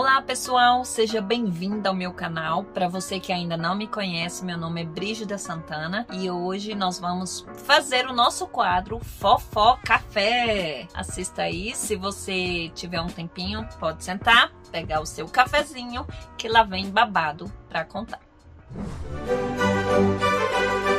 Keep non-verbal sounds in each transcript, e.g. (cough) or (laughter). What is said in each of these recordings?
Olá pessoal, seja bem-vindo ao meu canal. Para você que ainda não me conhece, meu nome é Brígida Santana e hoje nós vamos fazer o nosso quadro Fofó Café. Assista aí, se você tiver um tempinho, pode sentar, pegar o seu cafezinho que lá vem babado para contar. Música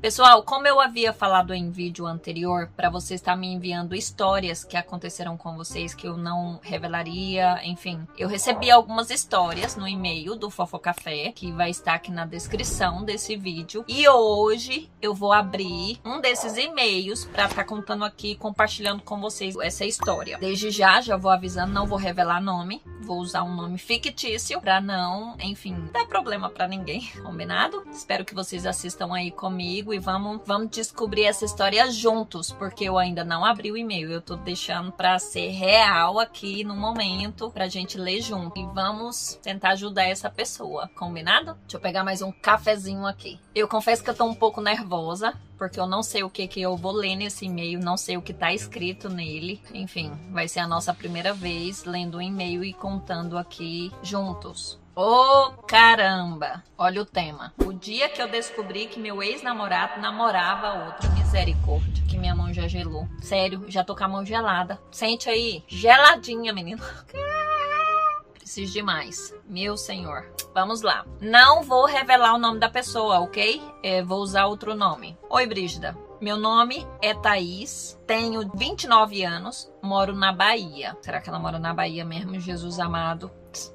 Pessoal, como eu havia falado em vídeo anterior, para você estar me enviando histórias que aconteceram com vocês que eu não revelaria, enfim, eu recebi algumas histórias no e-mail do Fofocafé, que vai estar aqui na descrição desse vídeo. E hoje eu vou abrir um desses e-mails para estar tá contando aqui, compartilhando com vocês essa história. Desde já, já vou avisando, não vou revelar nome, vou usar um nome fictício para não, enfim, dar problema para ninguém, (laughs) combinado? Espero que vocês assistam aí comigo comigo e vamos, vamos descobrir essa história juntos, porque eu ainda não abri o e-mail. Eu tô deixando para ser real aqui no momento, pra gente ler junto. E vamos tentar ajudar essa pessoa, combinado? Deixa eu pegar mais um cafezinho aqui. Eu confesso que eu tô um pouco nervosa, porque eu não sei o que que eu vou ler nesse e-mail, não sei o que tá escrito nele. Enfim, vai ser a nossa primeira vez lendo o um e-mail e contando aqui juntos. Ô oh, caramba! Olha o tema. O dia que eu descobri que meu ex-namorado namorava outra. Misericórdia, que minha mão já gelou. Sério, já tô com a mão gelada. Sente aí, geladinha, menino. (laughs) Preciso de mais. Meu senhor. Vamos lá. Não vou revelar o nome da pessoa, ok? É, vou usar outro nome. Oi, Brígida. Meu nome é Thaís, tenho 29 anos, moro na Bahia. Será que ela mora na Bahia mesmo? Jesus amado.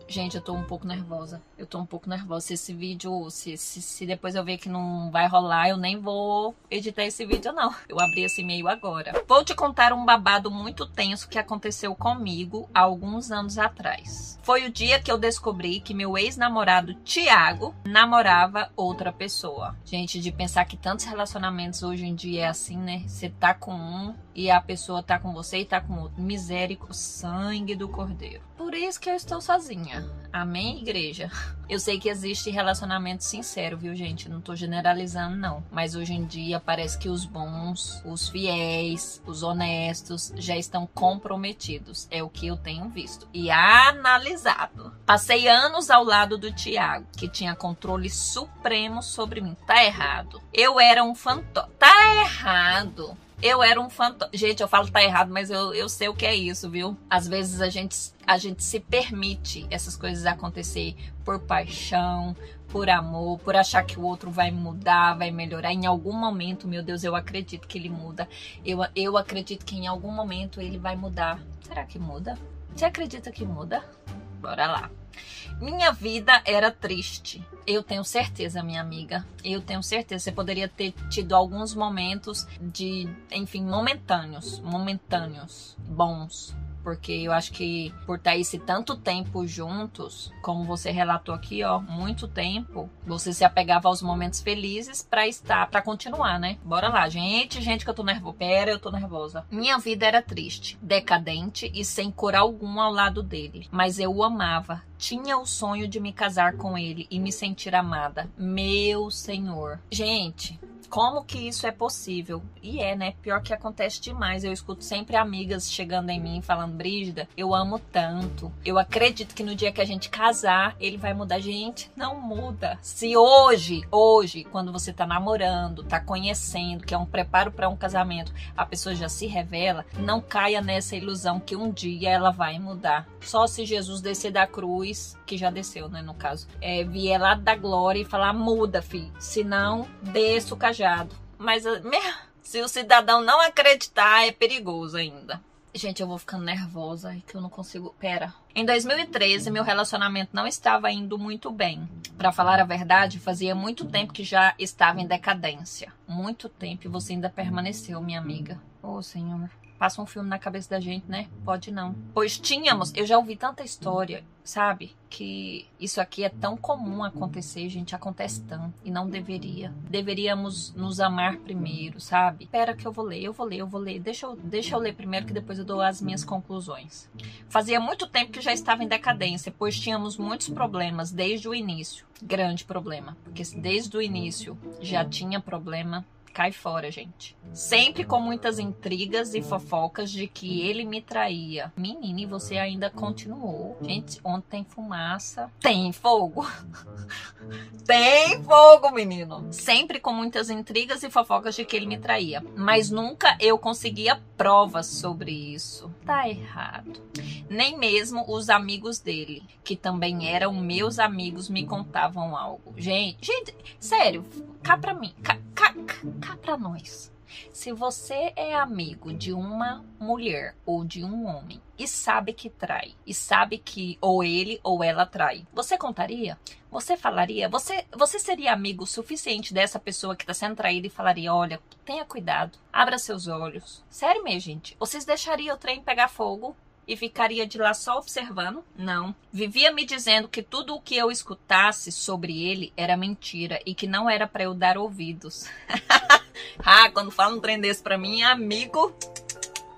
Gente, eu tô um pouco nervosa. Eu tô um pouco nervosa. Se esse vídeo, se, se, se, depois eu ver que não vai rolar, eu nem vou editar esse vídeo, não. Eu abri esse e-mail agora. Vou te contar um babado muito tenso que aconteceu comigo há alguns anos atrás. Foi o dia que eu descobri que meu ex-namorado, Tiago, namorava outra pessoa. Gente, de pensar que tantos relacionamentos hoje em dia é assim, né? Você tá com um e a pessoa tá com você e tá com outro. Misérico, sangue do cordeiro. Por isso que eu estou sozinha. Amém, igreja? Eu sei que existe relacionamento sincero, viu, gente? Não tô generalizando, não. Mas hoje em dia parece que os bons, os fiéis, os honestos já estão comprometidos. É o que eu tenho visto e analisado. Passei anos ao lado do Tiago, que tinha controle supremo sobre mim. Tá errado. Eu era um fantoche. Tá errado. Eu era um fantasma. Gente, eu falo tá errado, mas eu, eu sei o que é isso, viu? Às vezes a gente, a gente se permite essas coisas acontecer por paixão, por amor, por achar que o outro vai mudar, vai melhorar. Em algum momento, meu Deus, eu acredito que ele muda. Eu, eu acredito que em algum momento ele vai mudar. Será que muda? Você acredita que muda? Bora lá. Minha vida era triste. Eu tenho certeza, minha amiga. Eu tenho certeza. Você poderia ter tido alguns momentos de, enfim, momentâneos, momentâneos, bons, porque eu acho que por estar esse tanto tempo juntos, como você relatou aqui, ó, muito tempo, você se apegava aos momentos felizes para estar, para continuar, né? Bora lá, gente, gente que eu tô nervosa. Pera, eu tô nervosa. Minha vida era triste, decadente e sem cor algum ao lado dele, mas eu o amava. Tinha o sonho de me casar com ele e me sentir amada. Meu Senhor. Gente, como que isso é possível? E é, né? Pior que acontece demais. Eu escuto sempre amigas chegando em mim falando, Brígida, eu amo tanto. Eu acredito que no dia que a gente casar, ele vai mudar. Gente, não muda. Se hoje, hoje, quando você tá namorando, tá conhecendo, que é um preparo para um casamento, a pessoa já se revela, não caia nessa ilusão que um dia ela vai mudar. Só se Jesus descer da cruz, que já desceu, né, no caso, é, vier lá da glória e falar, muda, filho. Se não, desça o mas eh, se o cidadão não acreditar, é perigoso ainda. Gente, eu vou ficando nervosa e que eu não consigo. Pera. Em 2013, meu relacionamento não estava indo muito bem. Para falar a verdade, fazia muito tempo que já estava em decadência. Muito tempo e você ainda permaneceu, minha amiga. Oh, Senhor passa um filme na cabeça da gente, né? Pode não. Pois tínhamos, eu já ouvi tanta história, sabe? Que isso aqui é tão comum acontecer, gente, acontece tanto e não deveria. Deveríamos nos amar primeiro, sabe? Espera que eu vou ler, eu vou ler, eu vou ler. Deixa eu, deixa eu ler primeiro que depois eu dou as minhas conclusões. Fazia muito tempo que já estava em decadência, pois tínhamos muitos problemas desde o início. Grande problema, porque desde o início já tinha problema Cai fora, gente. Sempre com muitas intrigas e fofocas de que ele me traía. Menina, e você ainda continuou. Gente, onde tem fumaça, tem fogo. (laughs) tem fogo, menino. Sempre com muitas intrigas e fofocas de que ele me traía. Mas nunca eu conseguia provas sobre isso. Tá errado. Nem mesmo os amigos dele, que também eram meus amigos, me contavam algo. Gente, gente, sério, cá pra mim, cá, cá, cá pra nós. Se você é amigo de uma mulher ou de um homem e sabe que trai, e sabe que ou ele ou ela trai, você contaria? Você falaria? Você, você seria amigo suficiente dessa pessoa que está sendo traída e falaria: olha, tenha cuidado, abra seus olhos. Sério mesmo, gente? Vocês deixariam o trem pegar fogo? E ficaria de lá só observando? Não. Vivia me dizendo que tudo o que eu escutasse sobre ele era mentira e que não era para eu dar ouvidos. (laughs) ah, quando fala um trem desse pra mim, amigo.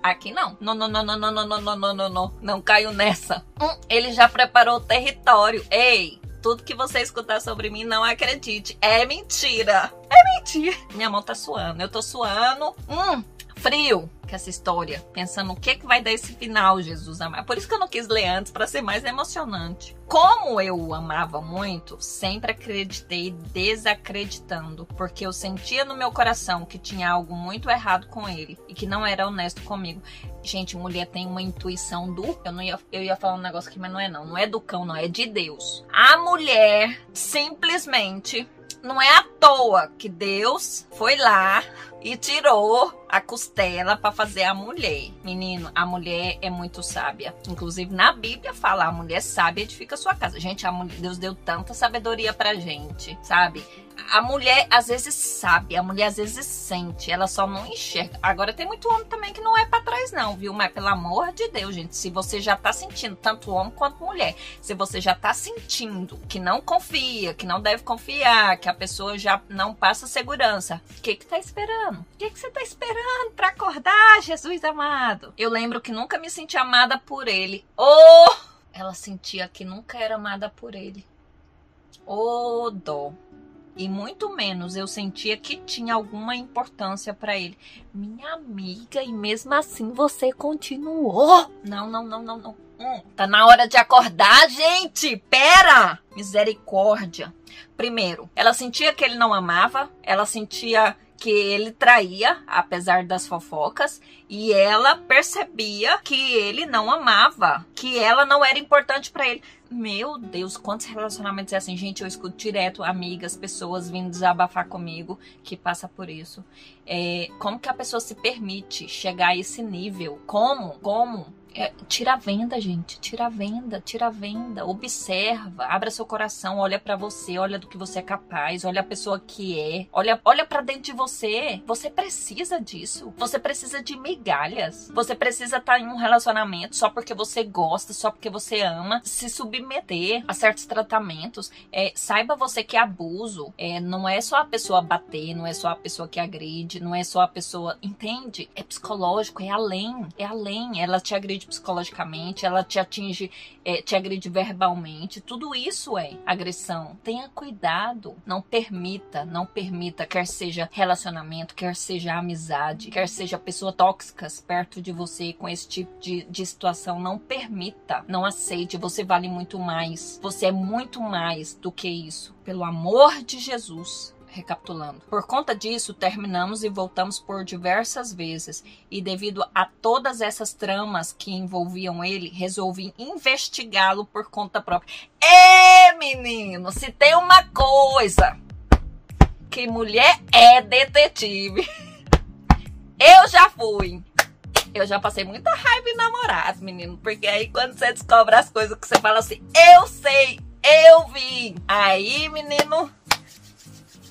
Aqui não. Não, não, não, não, não, não, não, não, não, não, não. Caiu nessa. Hum, ele já preparou o território. Ei, tudo que você escutar sobre mim, não acredite. É mentira. É mentira. Minha mão tá suando. Eu tô suando. Hum, frio que essa história, pensando o que que vai dar esse final, Jesus amado. Por isso que eu não quis ler antes para ser mais emocionante. Como eu o amava muito, sempre acreditei desacreditando, porque eu sentia no meu coração que tinha algo muito errado com ele e que não era honesto comigo. Gente, mulher tem uma intuição do. Eu não ia, eu ia falar um negócio aqui, mas não é não. Não é do cão, não, é de Deus. A mulher simplesmente não é à toa que Deus foi lá e tirou a costela para fazer a mulher. Menino, a mulher é muito sábia. Inclusive na Bíblia fala: a mulher sábia edifica sua casa. Gente, a mulher, Deus deu tanta sabedoria pra gente, sabe? A mulher às vezes sabe, a mulher às vezes sente, ela só não enxerga. Agora tem muito homem também que não é para trás não, viu? Mas pelo amor de Deus, gente, se você já tá sentindo tanto homem quanto mulher, se você já tá sentindo que não confia, que não deve confiar, que a pessoa já não passa segurança, o que que tá esperando? O que que você tá esperando para acordar, Jesus amado? Eu lembro que nunca me senti amada por ele. Oh! Ela sentia que nunca era amada por ele. Oh, dó e muito menos eu sentia que tinha alguma importância para ele. Minha amiga, e mesmo assim você continuou? Não, não, não, não, não. Hum, tá na hora de acordar, gente! Pera! Misericórdia. Primeiro, ela sentia que ele não amava, ela sentia que ele traía, apesar das fofocas, e ela percebia que ele não amava, que ela não era importante para ele. Meu Deus, quantos relacionamentos é assim, gente? Eu escuto direto amigas, pessoas vindo desabafar comigo que passa por isso. É, como que a pessoa se permite chegar a esse nível? Como? Como? É, tira a venda, gente. Tira a venda, tira a venda. Observa, abra seu coração, olha para você, olha do que você é capaz, olha a pessoa que é, olha, olha para dentro de você. Você precisa disso. Você precisa de migalhas. Você precisa estar tá em um relacionamento só porque você gosta, só porque você ama, se submeter a certos tratamentos. É, saiba você que abuso é, não é só a pessoa bater, não é só a pessoa que agride, não é só a pessoa. Entende? É psicológico, é além. É além. Ela te agride psicologicamente, ela te atinge, é, te agride verbalmente. Tudo isso é agressão. Tenha cuidado. Não permita, não permita, quer seja relacionamento, quer seja amizade, quer seja pessoas tóxicas perto de você com esse tipo de, de situação. Não permita, não aceite. Você vale muito mais. Você é muito mais do que isso. Pelo amor de Jesus, Recapitulando. Por conta disso, terminamos e voltamos por diversas vezes, e devido a todas essas tramas que envolviam ele, resolvi investigá-lo por conta própria. É, menino, se tem uma coisa que mulher é detetive. (laughs) Eu já fui. Eu já passei muita raiva em namorado, menino. Porque aí quando você descobre as coisas que você fala assim, eu sei, eu vi. Aí, menino,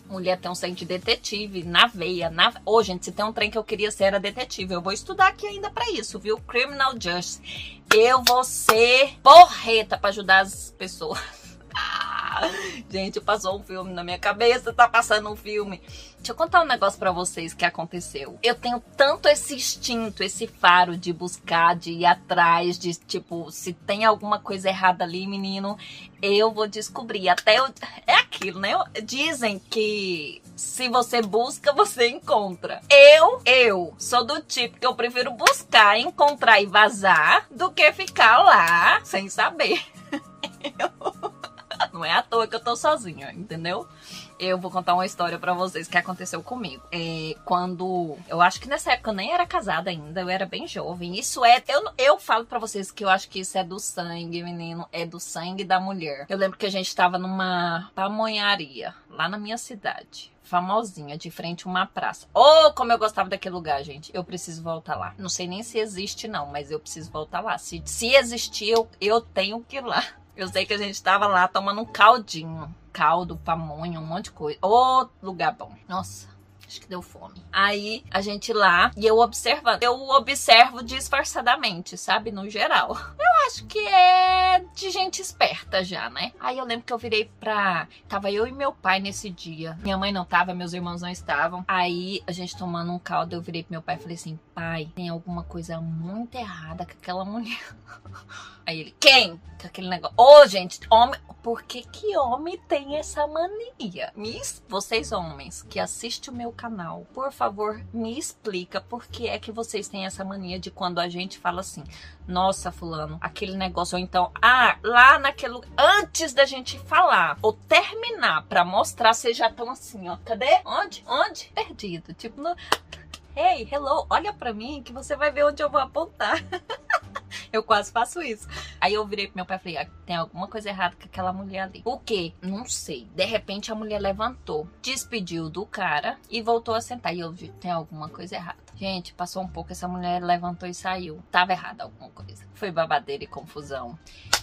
mulher tem um sangue de detetive na veia. Na... Ô, oh, gente, se tem um trem que eu queria ser, era detetive. Eu vou estudar aqui ainda para isso, viu? Criminal Justice. Eu vou ser porreta para ajudar as pessoas. (laughs) Gente, passou um filme na minha cabeça, tá passando um filme. Deixa eu contar um negócio para vocês que aconteceu. Eu tenho tanto esse instinto, esse faro de buscar, de ir atrás, de tipo, se tem alguma coisa errada ali, menino, eu vou descobrir. Até eu... é aquilo, né? Dizem que se você busca, você encontra. Eu, eu sou do tipo que eu prefiro buscar, encontrar e vazar do que ficar lá sem saber. (laughs) (laughs) Não é à toa que eu tô sozinha, entendeu? eu vou contar uma história para vocês que aconteceu comigo. É, quando. Eu acho que nessa época eu nem era casada ainda, eu era bem jovem. Isso é. Eu, eu falo para vocês que eu acho que isso é do sangue, menino. É do sangue da mulher. Eu lembro que a gente tava numa pamonharia lá na minha cidade famosinha, de frente a uma praça. Oh, como eu gostava daquele lugar, gente. Eu preciso voltar lá. Não sei nem se existe, não, mas eu preciso voltar lá. Se, se existir, eu, eu tenho que ir lá. Eu sei que a gente tava lá tomando um caldinho caldo, pamonha, um monte de coisa. Ô, lugar bom. Nossa. Acho que deu fome. Aí a gente lá e eu observando. Eu observo disfarçadamente, sabe? No geral. Eu acho que é de gente esperta já, né? Aí eu lembro que eu virei pra. Tava eu e meu pai nesse dia. Minha mãe não tava, meus irmãos não estavam. Aí a gente tomando um caldo, eu virei pro meu pai e falei assim: pai, tem alguma coisa muito errada com aquela mulher. (laughs) Aí ele, quem? Com aquele negócio. Ô, oh, gente, homem. Por que que homem tem essa mania? Miss, vocês homens que assistem o meu canal, por favor, me explica por que é que vocês têm essa mania de quando a gente fala assim, nossa, fulano, aquele negócio, ou então, ah, lá naquele antes da gente falar ou terminar para mostrar, vocês já estão assim, ó, cadê? Onde? Onde? Perdido, tipo, no... Hey, hello, olha para mim que você vai ver onde eu vou apontar. (laughs) Eu quase faço isso. Aí eu virei pro meu pai e falei: ah, tem alguma coisa errada com aquela mulher ali. O quê? Não sei. De repente a mulher levantou, despediu do cara e voltou a sentar. E eu vi: tem alguma coisa errada. Gente, passou um pouco, essa mulher levantou e saiu. Tava errada alguma coisa. Foi babadeira e confusão.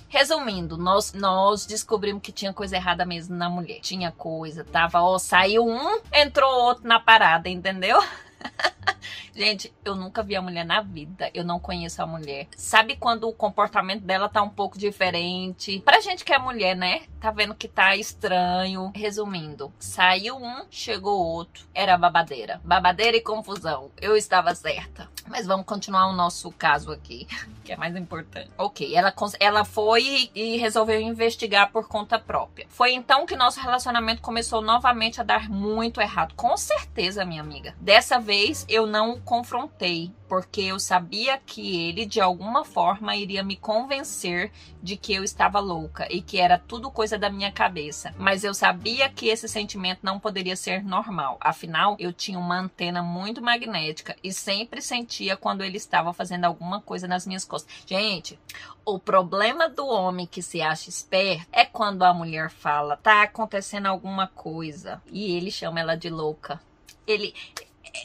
Resumindo, nós, nós descobrimos que tinha coisa errada mesmo na mulher. Tinha coisa, tava, ó, saiu um, entrou outro na parada, entendeu? (laughs) Gente, eu nunca vi a mulher na vida. Eu não conheço a mulher. Sabe quando o comportamento dela tá um pouco diferente? Pra gente que é mulher, né? Tá vendo que tá estranho. Resumindo, saiu um, chegou outro. Era babadeira. Babadeira e confusão. Eu estava certa. Mas vamos continuar o nosso caso aqui, (laughs) que é mais importante. Ok, ela, ela foi e resolveu investigar por conta própria. Foi então que nosso relacionamento começou novamente a dar muito errado. Com certeza, minha amiga. Dessa vez eu não confrontei, porque eu sabia que ele de alguma forma iria me convencer de que eu estava louca e que era tudo coisa da minha cabeça. Mas eu sabia que esse sentimento não poderia ser normal. Afinal, eu tinha uma antena muito magnética e sempre sentia quando ele estava fazendo alguma coisa nas minhas costas. Gente, o problema do homem que se acha esperto é quando a mulher fala, tá acontecendo alguma coisa, e ele chama ela de louca. Ele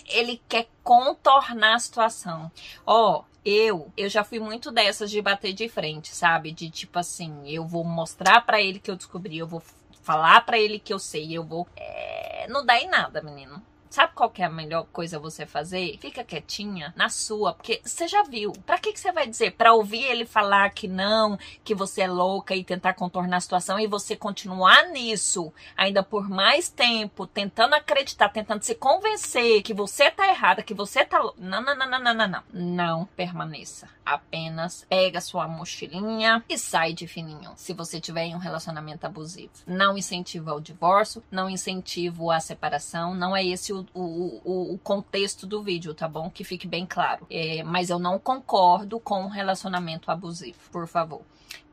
ele quer contornar a situação. Ó, oh, eu, eu já fui muito dessas de bater de frente, sabe? De tipo assim, eu vou mostrar para ele que eu descobri, eu vou falar para ele que eu sei, eu vou. É, não dá em nada, menino. Sabe qual é a melhor coisa você fazer? Fica quietinha na sua, porque você já viu. Pra que, que você vai dizer? Pra ouvir ele falar que não, que você é louca e tentar contornar a situação e você continuar nisso ainda por mais tempo, tentando acreditar, tentando se convencer que você tá errada, que você tá louca. Não, não, não, não, não, não, não. Não permaneça. Apenas pega sua mochilinha e sai de fininho. Se você tiver em um relacionamento abusivo. Não incentiva o divórcio, não incentiva a separação, não é esse o o, o, o, contexto do vídeo, tá bom? Que fique bem claro. É, mas eu não concordo com o relacionamento abusivo, por favor.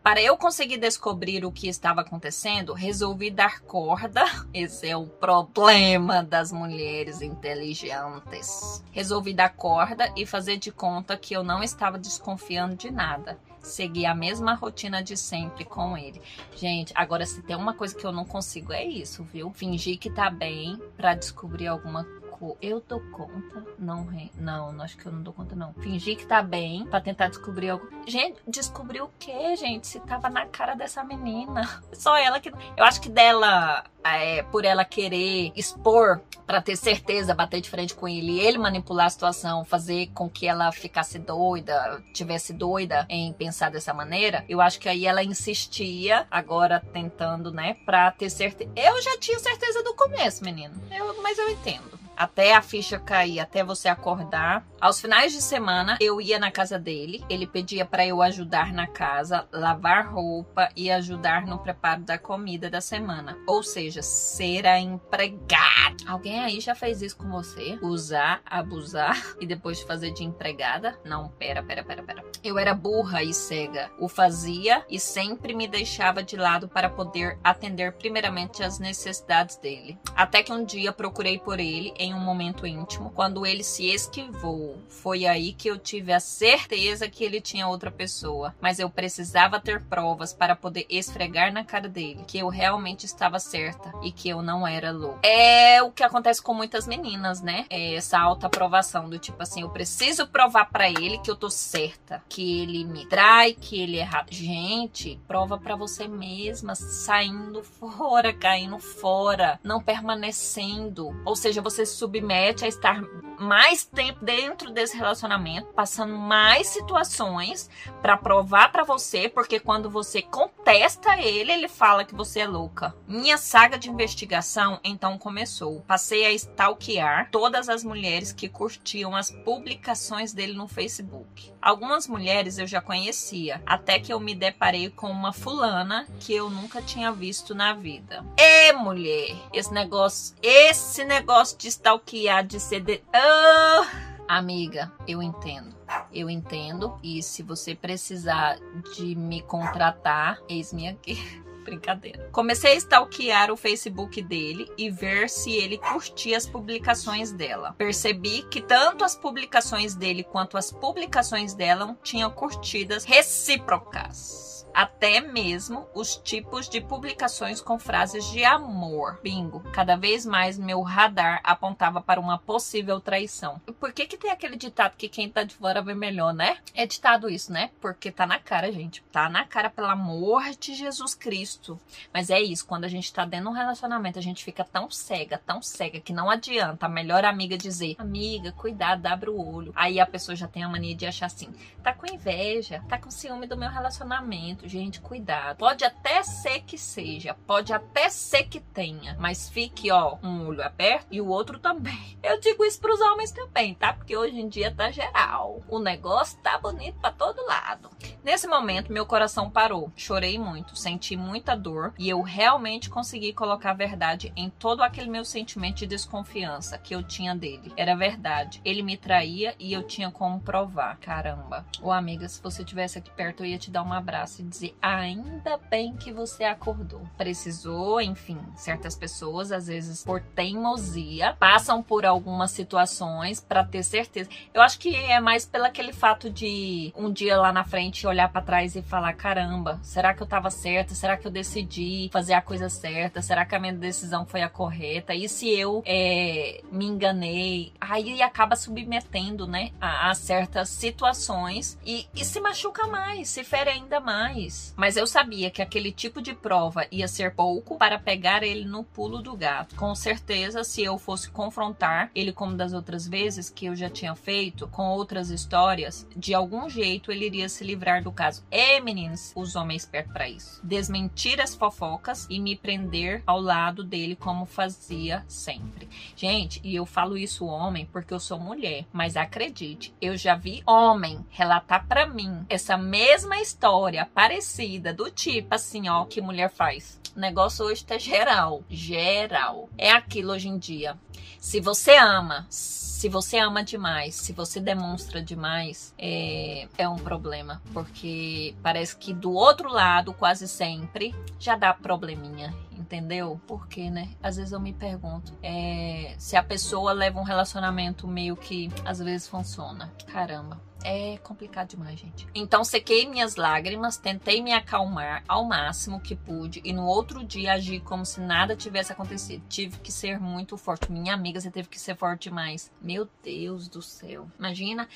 Para eu conseguir descobrir o que estava acontecendo, resolvi dar corda. (laughs) Esse é o problema das mulheres inteligentes. Resolvi dar corda e fazer de conta que eu não estava desconfiando de nada. Segui a mesma rotina de sempre com ele. Gente, agora se tem uma coisa que eu não consigo é isso, viu? Fingir que tá bem para descobrir alguma coisa eu dou conta. Não, não, acho que eu não dou conta, não. Fingir que tá bem para tentar descobrir algo. Gente, descobrir o quê, gente? Se tava na cara dessa menina. (laughs) Só ela que. Eu acho que dela, é, por ela querer expor para ter certeza, bater de frente com ele, ele manipular a situação, fazer com que ela ficasse doida, tivesse doida em pensar dessa maneira, eu acho que aí ela insistia, agora tentando, né, pra ter certeza. Eu já tinha certeza do começo, menino. Eu, mas eu entendo. Até a ficha cair, até você acordar. Aos finais de semana, eu ia na casa dele, ele pedia para eu ajudar na casa, lavar roupa e ajudar no preparo da comida da semana. Ou seja, ser a empregada. Alguém aí já fez isso com você? Usar, abusar (laughs) e depois fazer de empregada? Não, pera, pera, pera, pera. Eu era burra e cega. O fazia e sempre me deixava de lado para poder atender primeiramente as necessidades dele. Até que um dia procurei por ele em um momento íntimo, quando ele se esquivou. Foi aí que eu tive a certeza que ele tinha outra pessoa, mas eu precisava ter provas para poder esfregar na cara dele que eu realmente estava certa e que eu não era louca. É o que acontece com muitas meninas, né? É essa alta aprovação do tipo assim, eu preciso provar para ele que eu tô certa, que ele me trai, que ele é errado. Gente, prova para você mesma, saindo fora, caindo fora, não permanecendo. Ou seja, você submete a estar mais tempo dentro desse relacionamento, passando mais situações para provar para você, porque quando você contesta ele, ele fala que você é louca. Minha saga de investigação então começou. Passei a stalkear todas as mulheres que curtiam as publicações dele no Facebook. Algumas mulheres eu já conhecia, até que eu me deparei com uma fulana que eu nunca tinha visto na vida. É, mulher, esse negócio, esse negócio de stalkear, de ser de... Ah, amiga, eu entendo. Eu entendo. E se você precisar de me contratar, eis-me aqui. (laughs) Brincadeira. Comecei a stalkear o Facebook dele e ver se ele curtia as publicações dela. Percebi que tanto as publicações dele quanto as publicações dela tinham curtidas recíprocas até mesmo os tipos de publicações com frases de amor. Bingo. Cada vez mais meu radar apontava para uma possível traição. Por que que tem aquele ditado que quem tá de fora vê melhor, né? É ditado isso, né? Porque tá na cara, gente. Tá na cara, pelo amor de Jesus Cristo. Mas é isso, quando a gente tá dentro de um relacionamento, a gente fica tão cega, tão cega, que não adianta a melhor amiga dizer, amiga, cuidado, abre o olho. Aí a pessoa já tem a mania de achar assim, tá com inveja, tá com ciúme do meu relacionamento gente, cuidado. Pode até ser que seja, pode até ser que tenha, mas fique, ó, um olho aberto e o outro também. (laughs) Eu digo isso pros homens também, tá? Porque hoje em dia tá geral. O negócio tá bonito para todo lado. Nesse momento, meu coração parou. Chorei muito, senti muita dor e eu realmente consegui colocar a verdade em todo aquele meu sentimento de desconfiança que eu tinha dele. Era verdade. Ele me traía e eu tinha como provar. Caramba. Ô amiga, se você tivesse aqui perto, eu ia te dar um abraço e dizer: ainda bem que você acordou. Precisou, enfim, certas pessoas, às vezes por teimosia, passam por algumas situações para ter certeza. Eu acho que é mais pelo aquele fato de um dia lá na frente olhar para trás e falar: caramba, será que eu tava certa? Será que eu decidi fazer a coisa certa? Será que a minha decisão foi a correta? E se eu é, me enganei? Aí acaba submetendo, né, a, a certas situações e, e se machuca mais, se fere ainda mais. Mas eu sabia que aquele tipo de prova ia ser pouco para pegar ele no pulo do gato. Com certeza, se eu fosse confrontar ele como das outras vezes que eu já tinha feito, com outras histórias, de algum jeito ele iria se livrar do caso. É, meninos, os homens perto para isso. Desmentir as fofocas e me prender ao lado dele como fazia sempre. Gente, e eu falo isso homem porque eu sou mulher, mas acredite, eu já vi homem relatar para mim essa mesma história parecida parecida, do tipo assim, ó, que mulher faz. O negócio hoje tá geral, geral. É aquilo hoje em dia. Se você ama, se você ama demais, se você demonstra demais, é, é um problema. Porque parece que do outro lado, quase sempre, já dá probleminha entendeu? Porque, né? Às vezes eu me pergunto é, se a pessoa leva um relacionamento meio que às vezes funciona. Caramba. É complicado demais, gente. Então sequei minhas lágrimas, tentei me acalmar ao máximo que pude e no outro dia agi como se nada tivesse acontecido. Tive que ser muito forte. Minha amiga, você teve que ser forte demais. Meu Deus do céu. Imagina.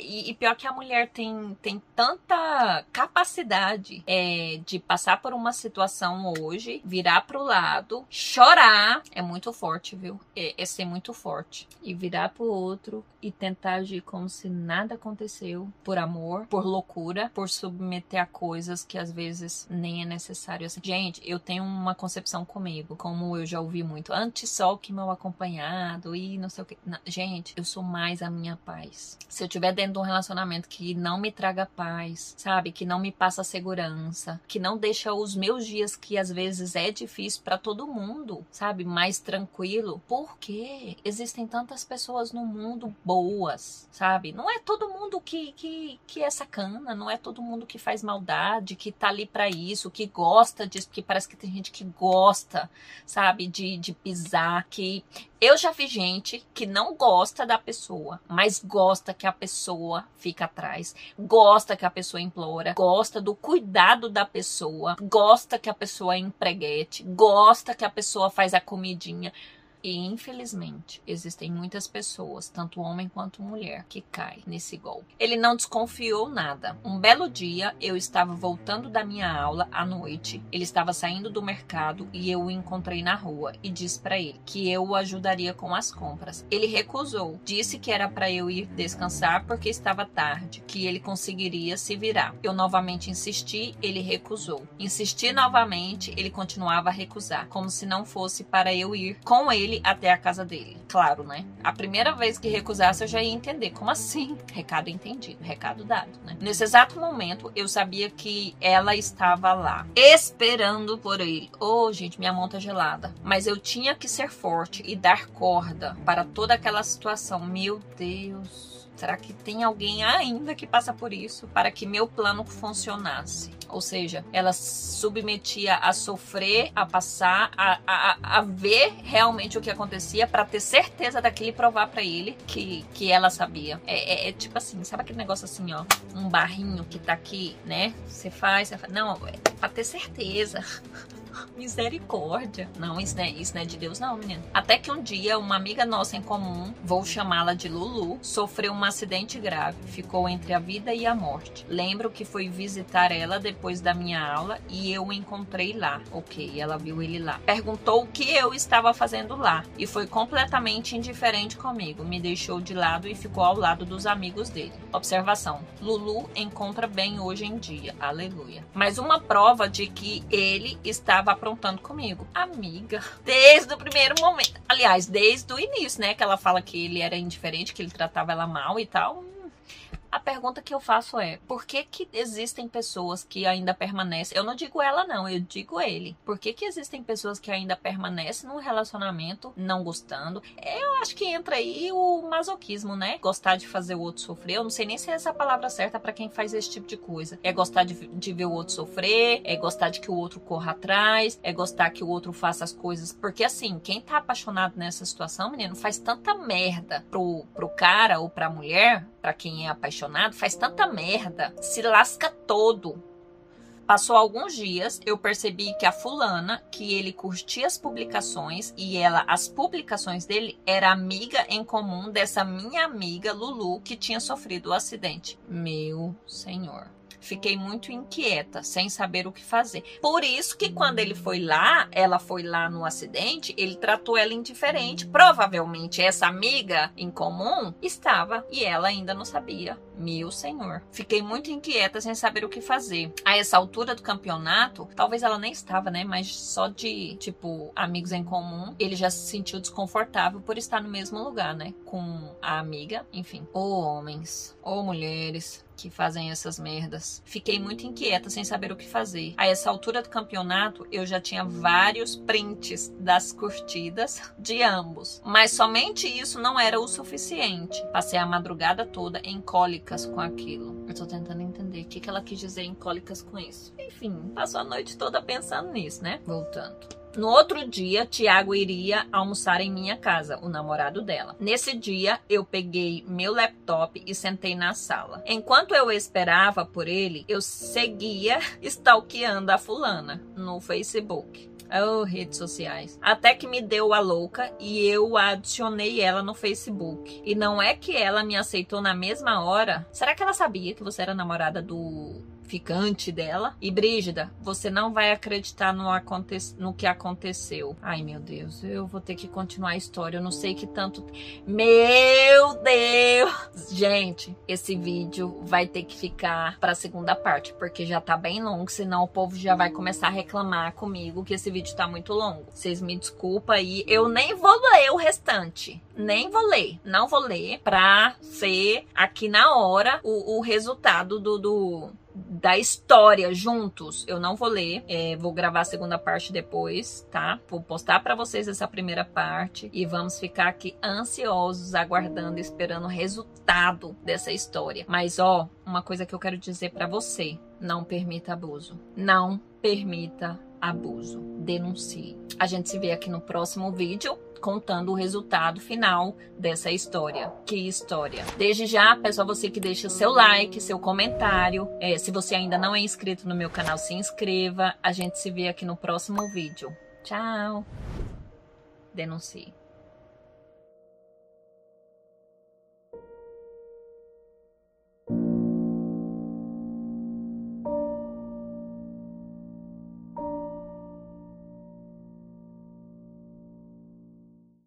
E, e pior que a mulher tem, tem tanta capacidade é, de passar por uma situação hoje, virar pro lado, chorar. É muito forte, viu? É, é ser muito forte. E virar pro outro e tentar agir como se nada acontecesse aconteceu por amor, por loucura, por submeter a coisas que às vezes nem é necessário. Assim, gente, eu tenho uma concepção comigo, como eu já ouvi muito, antes só que meu acompanhado e não sei o que. Não, gente, eu sou mais a minha paz. Se eu tiver dentro de um relacionamento que não me traga paz, sabe, que não me passa segurança, que não deixa os meus dias que às vezes é difícil para todo mundo, sabe, mais tranquilo. Porque existem tantas pessoas no mundo boas, sabe? Não é todo mundo que, que, que é sacana, não é todo mundo que faz maldade, que tá ali para isso, que gosta disso, porque parece que tem gente que gosta, sabe, de, de pisar, que eu já vi gente que não gosta da pessoa, mas gosta que a pessoa fica atrás, gosta que a pessoa implora, gosta do cuidado da pessoa, gosta que a pessoa é empreguete, gosta que a pessoa faz a comidinha. E infelizmente existem muitas pessoas, tanto homem quanto mulher, que caem nesse golpe. Ele não desconfiou nada. Um belo dia eu estava voltando da minha aula à noite. Ele estava saindo do mercado e eu o encontrei na rua e disse para ele que eu o ajudaria com as compras. Ele recusou, disse que era para eu ir descansar porque estava tarde, que ele conseguiria se virar. Eu novamente insisti, ele recusou. Insisti novamente, ele continuava a recusar, como se não fosse para eu ir com ele até a casa dele. Claro, né? A primeira vez que recusasse, eu já ia entender. Como assim? Recado entendido, recado dado, né? Nesse exato momento, eu sabia que ela estava lá, esperando por ele. Oh, gente, minha mão tá gelada. Mas eu tinha que ser forte e dar corda para toda aquela situação. Meu Deus. Será que tem alguém ainda que passa por isso para que meu plano funcionasse? Ou seja, ela submetia a sofrer, a passar, a, a, a ver realmente o que acontecia para ter certeza daquilo e provar para ele que, que ela sabia. É, é, é, tipo assim, sabe aquele negócio assim, ó? Um barrinho que tá aqui, né? Você faz, você faz. Não, é pra ter certeza. Misericórdia. Não, isso não, é, isso não é de Deus, não, menina. Até que um dia, uma amiga nossa em comum, vou chamá-la de Lulu, sofreu um acidente grave. Ficou entre a vida e a morte. Lembro que fui visitar ela depois da minha aula e eu o encontrei lá. Ok, ela viu ele lá. Perguntou o que eu estava fazendo lá e foi completamente indiferente comigo. Me deixou de lado e ficou ao lado dos amigos dele. Observação: Lulu encontra bem hoje em dia. Aleluia. Mas uma prova de que ele estava estava aprontando comigo. Amiga, desde o primeiro momento. Aliás, desde o início, né? Que ela fala que ele era indiferente, que ele tratava ela mal e tal. A pergunta que eu faço é: por que, que existem pessoas que ainda permanecem? Eu não digo ela, não, eu digo ele. Por que, que existem pessoas que ainda permanecem num relacionamento não gostando? Eu acho que entra aí o masoquismo, né? Gostar de fazer o outro sofrer. Eu não sei nem se é essa palavra certa para quem faz esse tipo de coisa. É gostar de, de ver o outro sofrer, é gostar de que o outro corra atrás, é gostar que o outro faça as coisas. Porque assim, quem tá apaixonado nessa situação, menino, faz tanta merda pro, pro cara ou pra mulher, para quem é apaixonado, faz tanta merda, se lasca todo. Passou alguns dias, eu percebi que a fulana, que ele curtia as publicações e ela, as publicações dele, era amiga em comum dessa minha amiga Lulu que tinha sofrido o acidente. Meu senhor. Fiquei muito inquieta, sem saber o que fazer. Por isso que quando ele foi lá, ela foi lá no acidente, ele tratou ela indiferente. Provavelmente essa amiga em comum estava e ela ainda não sabia. Meu senhor. Fiquei muito inquieta sem saber o que fazer. A essa altura do campeonato, talvez ela nem estava, né? Mas só de, tipo, amigos em comum, ele já se sentiu desconfortável por estar no mesmo lugar, né? Com a amiga, enfim. Ou homens, ou mulheres, que fazem essas merdas. Fiquei muito inquieta sem saber o que fazer. A essa altura do campeonato, eu já tinha vários prints das curtidas de ambos, mas somente isso não era o suficiente. Passei a madrugada toda em cólicas com aquilo. Eu tô tentando entender o que, que ela quis dizer em cólicas com isso. Enfim, passou a noite toda pensando nisso, né? Voltando. No outro dia, Tiago iria almoçar em minha casa, o namorado dela. Nesse dia, eu peguei meu laptop e sentei na sala. Enquanto eu esperava por ele, eu seguia (laughs) stalkeando a fulana no Facebook. Oh, redes sociais. Até que me deu a louca e eu adicionei ela no Facebook. E não é que ela me aceitou na mesma hora. Será que ela sabia que você era namorada do ficante dela. E Brígida, você não vai acreditar no, aconte no que aconteceu. Ai, meu Deus, eu vou ter que continuar a história. Eu não sei que tanto. Meu Deus! Gente, esse vídeo vai ter que ficar pra segunda parte, porque já tá bem longo, senão o povo já vai começar a reclamar comigo que esse vídeo tá muito longo. Vocês me desculpa aí, eu nem vou ler o restante. Nem vou ler, não vou ler pra ser aqui na hora o, o resultado do, do da história juntos, eu não vou ler. É, vou gravar a segunda parte depois, tá? Vou postar para vocês essa primeira parte e vamos ficar aqui ansiosos, aguardando, esperando o resultado dessa história. Mas ó, uma coisa que eu quero dizer para você: não permita abuso. Não permita abuso. Denuncie. A gente se vê aqui no próximo vídeo contando o resultado final dessa história. Que história! Desde já, peço a você que deixe seu like, seu comentário. É, se você ainda não é inscrito no meu canal, se inscreva. A gente se vê aqui no próximo vídeo. Tchau! Denuncie.